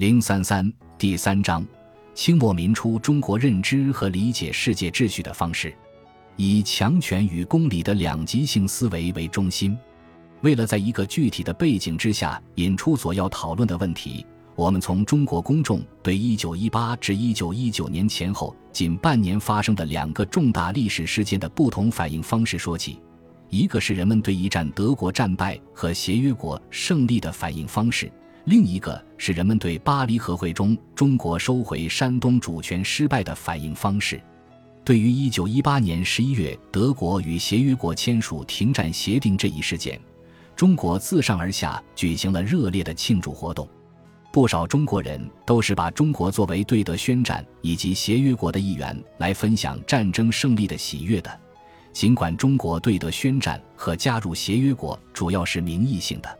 零三三第三章：清末民初中国认知和理解世界秩序的方式，以强权与公理的两极性思维为中心。为了在一个具体的背景之下引出所要讨论的问题，我们从中国公众对一九一八至一九一九年前后仅半年发生的两个重大历史事件的不同反应方式说起。一个是人们对一战德国战败和协约国胜利的反应方式，另一个是人们对巴黎和会中中国收回山东主权失败的反应方式。对于一九一八年十一月德国与协约国签署停战协定这一事件。中国自上而下举行了热烈的庆祝活动，不少中国人都是把中国作为对德宣战以及协约国的一员来分享战争胜利的喜悦的。尽管中国对德宣战和加入协约国主要是名义性的，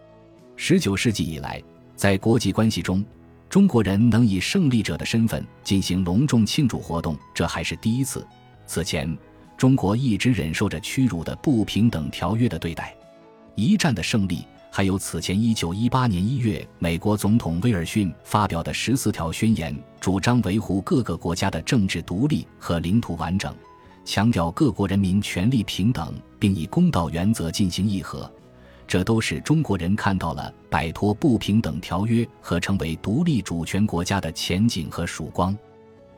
十九世纪以来，在国际关系中，中国人能以胜利者的身份进行隆重庆祝活动，这还是第一次。此前，中国一直忍受着屈辱的不平等条约的对待。一战的胜利，还有此前一九一八年一月美国总统威尔逊发表的十四条宣言，主张维护各个国家的政治独立和领土完整，强调各国人民权利平等，并以公道原则进行议和。这都是中国人看到了摆脱不平等条约和成为独立主权国家的前景和曙光。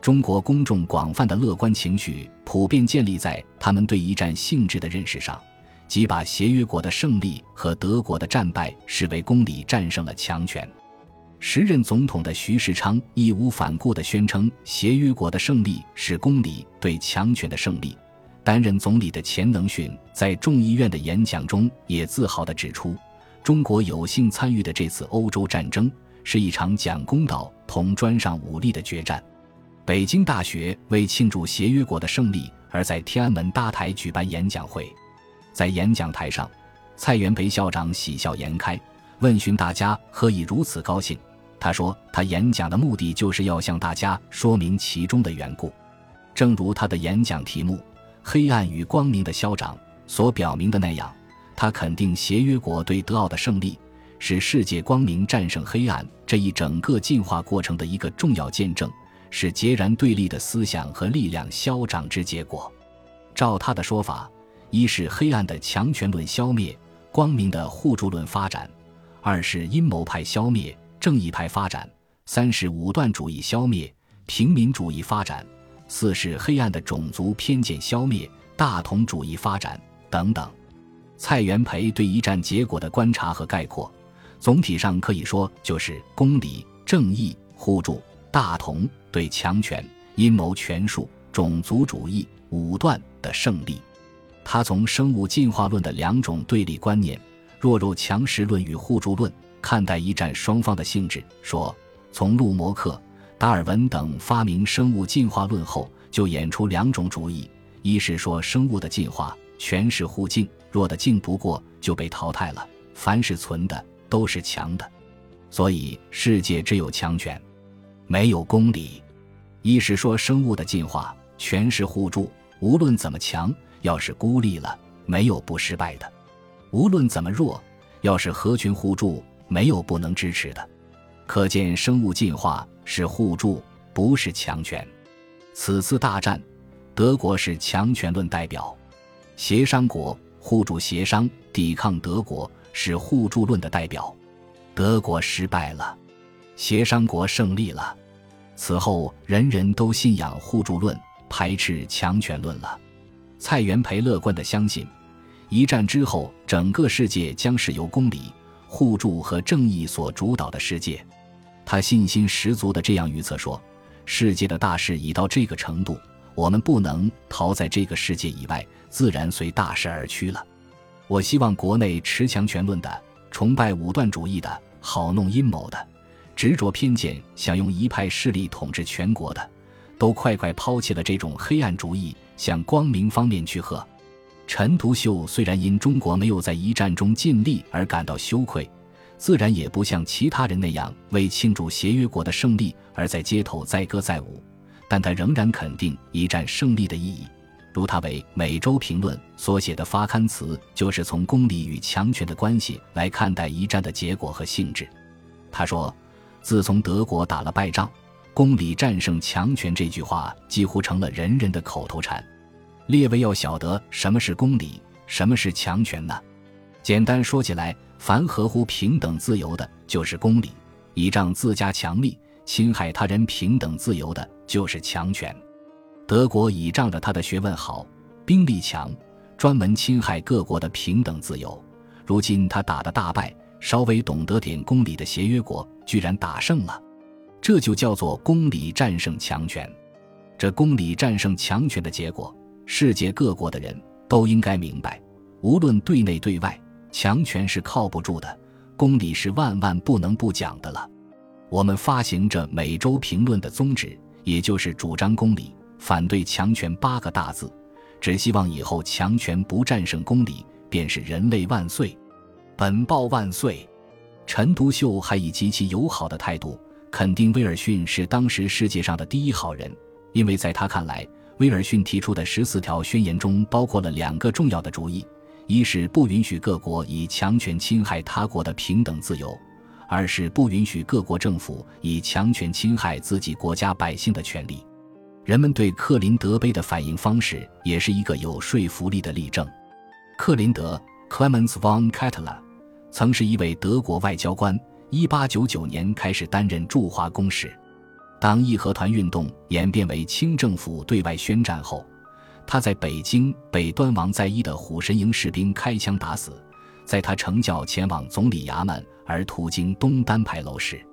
中国公众广泛的乐观情绪，普遍建立在他们对一战性质的认识上。即把协约国的胜利和德国的战败视为公理战胜了强权。时任总统的徐世昌义无反顾地宣称，协约国的胜利是公理对强权的胜利。担任总理的钱能训在众议院的演讲中也自豪地指出，中国有幸参与的这次欧洲战争是一场讲公道同专上武力的决战。北京大学为庆祝协约国的胜利而在天安门搭台举办演讲会。在演讲台上，蔡元培校长喜笑颜开，问询大家何以如此高兴。他说：“他演讲的目的就是要向大家说明其中的缘故。正如他的演讲题目‘黑暗与光明的消长’所表明的那样，他肯定协约国对德奥的胜利是世界光明战胜黑暗这一整个进化过程的一个重要见证，是截然对立的思想和力量消长之结果。照他的说法。”一是黑暗的强权论消灭，光明的互助论发展；二是阴谋派消灭，正义派发展；三是武断主义消灭，平民主义发展；四是黑暗的种族偏见消灭，大同主义发展等等。蔡元培对一战结果的观察和概括，总体上可以说就是公理、正义、互助、大同对强权、阴谋权术、种族主义、武断的胜利。他从生物进化论的两种对立观念——弱肉强食论与互助论，看待一战双方的性质，说：从陆摩克、达尔文等发明生物进化论后，就演出两种主义：一是说生物的进化全是互敬，弱的敬不过就被淘汰了；凡是存的都是强的，所以世界只有强权，没有公理；一是说生物的进化全是互助，无论怎么强。要是孤立了，没有不失败的；无论怎么弱，要是合群互助，没有不能支持的。可见生物进化是互助，不是强权。此次大战，德国是强权论代表；协商国互助协商抵抗德国是互助论的代表。德国失败了，协商国胜利了。此后，人人都信仰互助论，排斥强权论了。蔡元培乐观地相信，一战之后，整个世界将是由公理、互助和正义所主导的世界。他信心十足地这样预测说：“世界的大势已到这个程度，我们不能逃在这个世界以外，自然随大势而趋了。”我希望国内持强权论的、崇拜武断主义的、好弄阴谋的、执着偏见、想用一派势力统治全国的，都快快抛弃了这种黑暗主义。向光明方面去贺。陈独秀虽然因中国没有在一战中尽力而感到羞愧，自然也不像其他人那样为庆祝协约国的胜利而在街头载歌载舞，但他仍然肯定一战胜利的意义。如他为《每周评论》所写的发刊词，就是从公理与强权的关系来看待一战的结果和性质。他说：“自从德国打了败仗，“公理战胜强权”这句话几乎成了人人的口头禅。列位要晓得什么是公理，什么是强权呢？简单说起来，凡合乎平等自由的，就是公理；倚仗自家强力，侵害他人平等自由的，就是强权。德国倚仗着他的学问好，兵力强，专门侵害各国的平等自由。如今他打的大败。稍微懂得点公理的协约国居然打胜了，这就叫做公理战胜强权。这公理战胜强权的结果，世界各国的人都应该明白：无论对内对外，强权是靠不住的，公理是万万不能不讲的了。我们发行这每周评论的宗旨，也就是主张公理，反对强权八个大字，只希望以后强权不战胜公理，便是人类万岁。本报万岁！陈独秀还以极其友好的态度肯定威尔逊是当时世界上的第一好人，因为在他看来，威尔逊提出的十四条宣言中包括了两个重要的主意：一是不允许各国以强权侵害他国的平等自由；二是不允许各国政府以强权侵害自己国家百姓的权利。人们对克林德碑的反应方式也是一个有说服力的例证。克林德。Clemens von Kettler 曾是一位德国外交官，1899年开始担任驻华公使。当义和团运动演变为清政府对外宣战后，他在北京被端王在一的虎神营士兵开枪打死，在他乘轿前往总理衙门而途经东单牌楼时，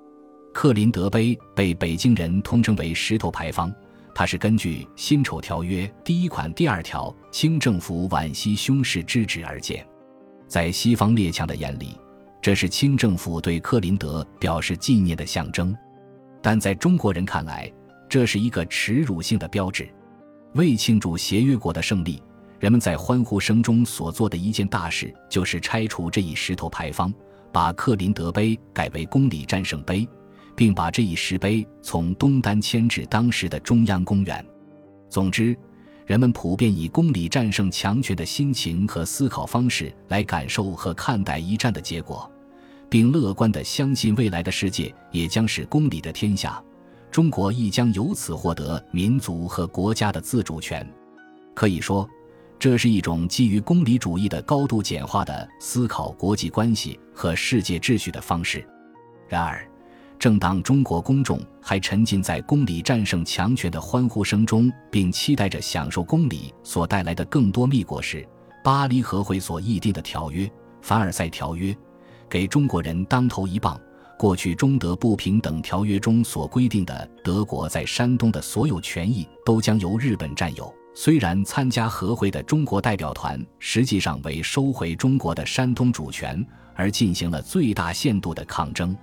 克林德碑被北京人通称为石头牌坊。它是根据《辛丑条约》第一款第二条，清政府惋惜凶事之旨而建。在西方列强的眼里，这是清政府对克林德表示纪念的象征；但在中国人看来，这是一个耻辱性的标志。为庆祝协约国的胜利，人们在欢呼声中所做的一件大事，就是拆除这一石头牌坊，把克林德碑改为公理战胜碑，并把这一石碑从东单迁至当时的中央公园。总之。人们普遍以公理战胜强权的心情和思考方式来感受和看待一战的结果，并乐观地相信未来的世界也将是公理的天下，中国亦将由此获得民族和国家的自主权。可以说，这是一种基于公理主义的高度简化的思考国际关系和世界秩序的方式。然而，正当中国公众还沉浸在公理战胜强权的欢呼声中，并期待着享受公理所带来的更多蜜果时，巴黎和会所议定的条约《凡尔赛条约》给中国人当头一棒。过去中德不平等条约中所规定的德国在山东的所有权益都将由日本占有，虽然参加和会的中国代表团实际上为收回中国的山东主权而进行了最大限度的抗争。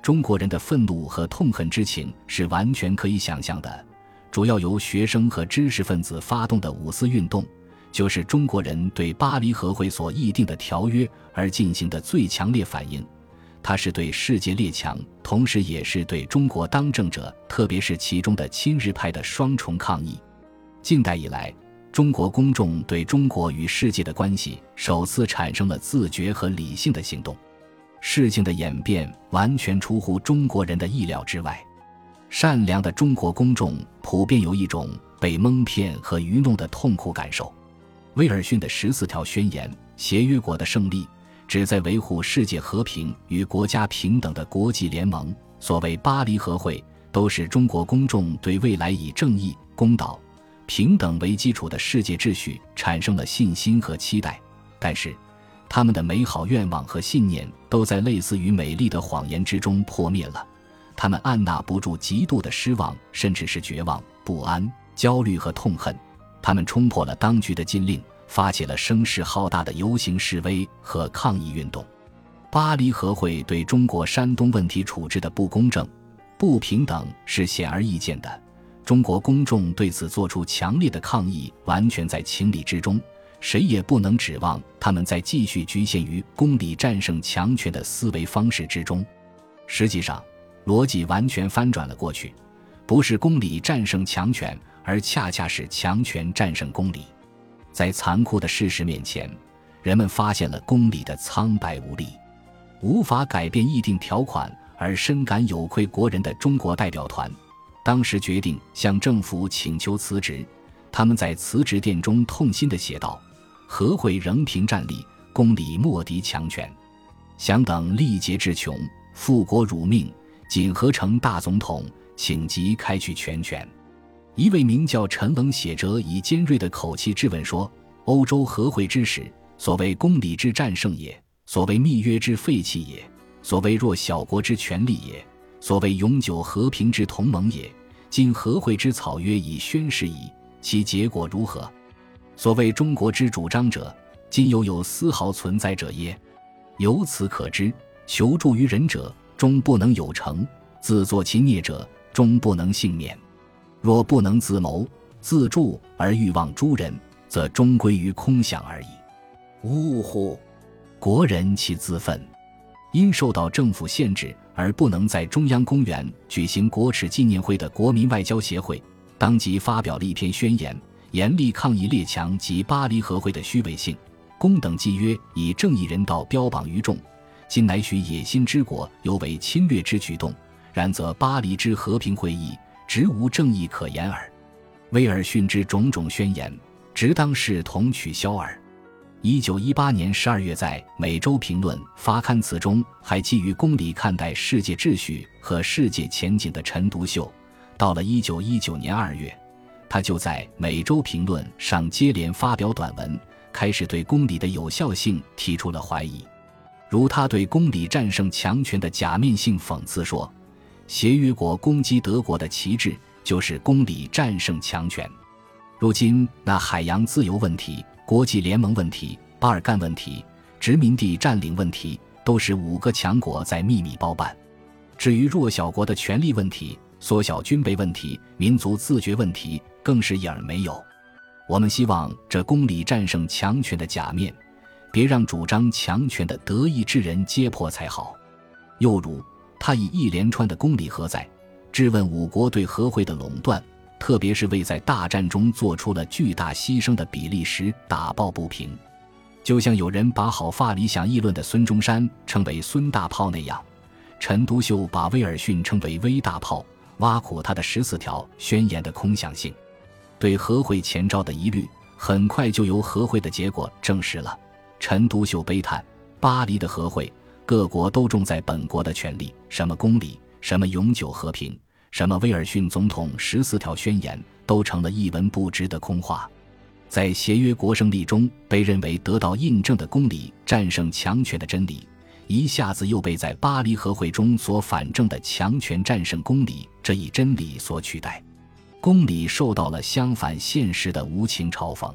中国人的愤怒和痛恨之情是完全可以想象的。主要由学生和知识分子发动的五四运动，就是中国人对巴黎和会所议定的条约而进行的最强烈反应。它是对世界列强，同时也是对中国当政者，特别是其中的亲日派的双重抗议。近代以来，中国公众对中国与世界的关系首次产生了自觉和理性的行动。事情的演变完全出乎中国人的意料之外，善良的中国公众普遍有一种被蒙骗和愚弄的痛苦感受。威尔逊的十四条宣言，协约国的胜利，旨在维护世界和平与国家平等的国际联盟，所谓巴黎和会，都是中国公众对未来以正义、公道、平等为基础的世界秩序产生了信心和期待。但是，他们的美好愿望和信念都在类似于美丽的谎言之中破灭了，他们按捺不住极度的失望，甚至是绝望、不安、焦虑和痛恨。他们冲破了当局的禁令，发起了声势浩大的游行示威和抗议运动。巴黎和会对中国山东问题处置的不公正、不平等是显而易见的，中国公众对此作出强烈的抗议，完全在情理之中。谁也不能指望他们在继续局限于公理战胜强权的思维方式之中。实际上，逻辑完全翻转了过去，不是公理战胜强权，而恰恰是强权战胜公理。在残酷的事实面前，人们发现了公理的苍白无力，无法改变议定条款而深感有愧国人的中国代表团，当时决定向政府请求辞职。他们在辞职电中痛心地写道：“和会仍凭战力，公理莫敌强权，想等力竭志穷，复国辱命，仅合成大总统，请即开去全权。”一位名叫陈冷写者以尖锐的口气质问说：“欧洲和会之时，所谓公理之战胜也，所谓密约之废弃也，所谓弱小国之权利也，所谓永久和平之同盟也。今和会之草约已宣誓矣。”其结果如何？所谓中国之主张者，今犹有丝毫存在者耶？由此可知，求助于人者，终不能有成；自作其孽者，终不能幸免。若不能自谋自助而欲望诸人，则终归于空想而已。呜呼！国人其自愤，因受到政府限制而不能在中央公园举行国耻纪念会的国民外交协会。当即发表了一篇宣言，严厉抗议列强及巴黎和会的虚伪性。公等契约以正义人道标榜于众，今乃许野心之国有为侵略之举动。然则巴黎之和平会议，直无正义可言耳。威尔逊之种种宣言，直当视同取消耳。一九一八年十二月，在《美洲评论》发刊词中，还基于公理看待世界秩序和世界前景的陈独秀。到了一九一九年二月，他就在《美洲评论》上接连发表短文，开始对公理的有效性提出了怀疑。如他对公理战胜强权的假面性讽刺说：“协约国攻击德国的旗帜就是公理战胜强权。如今那海洋自由问题、国际联盟问题、巴尔干问题、殖民地占领问题，都是五个强国在秘密包办。至于弱小国的权力问题，”缩小军备问题、民族自觉问题更是一儿没有。我们希望这公理战胜强权的假面，别让主张强权的得意之人揭破才好。又如，他以一连串的公理何在，质问五国对和会的垄断，特别是为在大战中做出了巨大牺牲的比利时打抱不平。就像有人把好发理想议论的孙中山称为“孙大炮”那样，陈独秀把威尔逊称为“威大炮”。挖苦他的十四条宣言的空想性，对和会前兆的疑虑，很快就由和会的结果证实了。陈独秀悲叹：巴黎的和会，各国都重在本国的权利，什么公理，什么永久和平，什么威尔逊总统十四条宣言，都成了一文不值的空话。在协约国胜利中被认为得到印证的公理战胜强权的真理。一下子又被在巴黎和会中所反证的强权战胜公理这一真理所取代，公理受到了相反现实的无情嘲讽。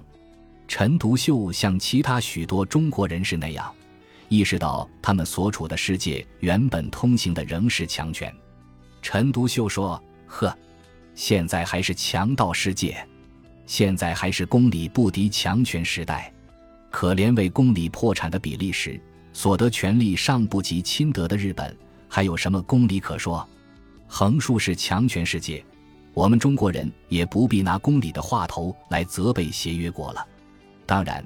陈独秀像其他许多中国人士那样，意识到他们所处的世界原本通行的仍是强权。陈独秀说：“呵，现在还是强盗世界，现在还是公理不敌强权时代，可怜为公理破产的比利时。”所得权利尚不及亲德的日本，还有什么公理可说？横竖是强权世界，我们中国人也不必拿公理的话头来责备协约国了。当然，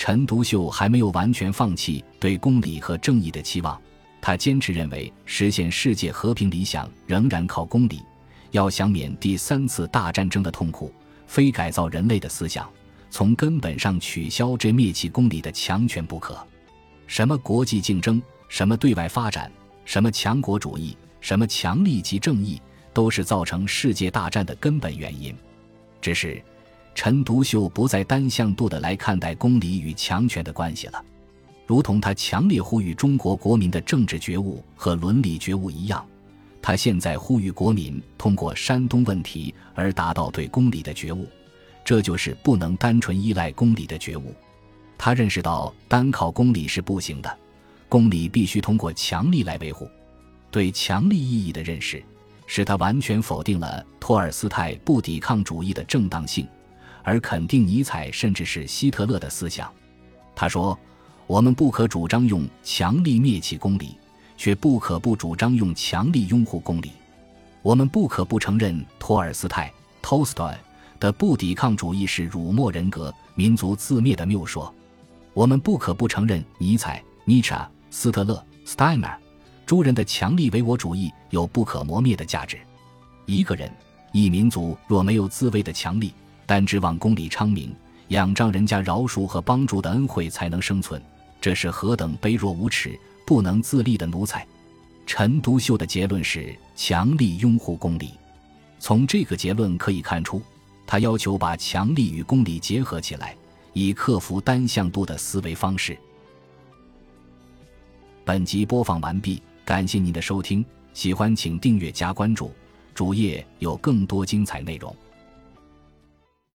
陈独秀还没有完全放弃对公理和正义的期望，他坚持认为实现世界和平理想仍然靠公理。要想免第三次大战争的痛苦，非改造人类的思想，从根本上取消这灭弃公理的强权不可。什么国际竞争，什么对外发展，什么强国主义，什么强力及正义，都是造成世界大战的根本原因。只是，陈独秀不再单向度的来看待公理与强权的关系了，如同他强烈呼吁中国国民的政治觉悟和伦理觉悟一样，他现在呼吁国民通过山东问题而达到对公理的觉悟，这就是不能单纯依赖公理的觉悟。他认识到单靠公理是不行的，公理必须通过强力来维护。对强力意义的认识，使他完全否定了托尔斯泰不抵抗主义的正当性，而肯定尼采甚至是希特勒的思想。他说：“我们不可主张用强力灭弃公理，却不可不主张用强力拥护公理。我们不可不承认托尔斯泰 （Tolstoy） 的不抵抗主义是辱没人格、民族自灭的谬说。”我们不可不承认尼采、尼查、斯特勒、Steiner、诸人的强力唯我主义有不可磨灭的价值。一个人、一民族若没有自卫的强力，单指望公理昌明、仰仗人家饶恕和帮助的恩惠才能生存，这是何等卑弱无耻、不能自立的奴才！陈独秀的结论是强力拥护公理。从这个结论可以看出，他要求把强力与公理结合起来，以克服单向度的思维方式。本集播放完毕，感谢您的收听，喜欢请订阅加关注，主页有更多精彩内容。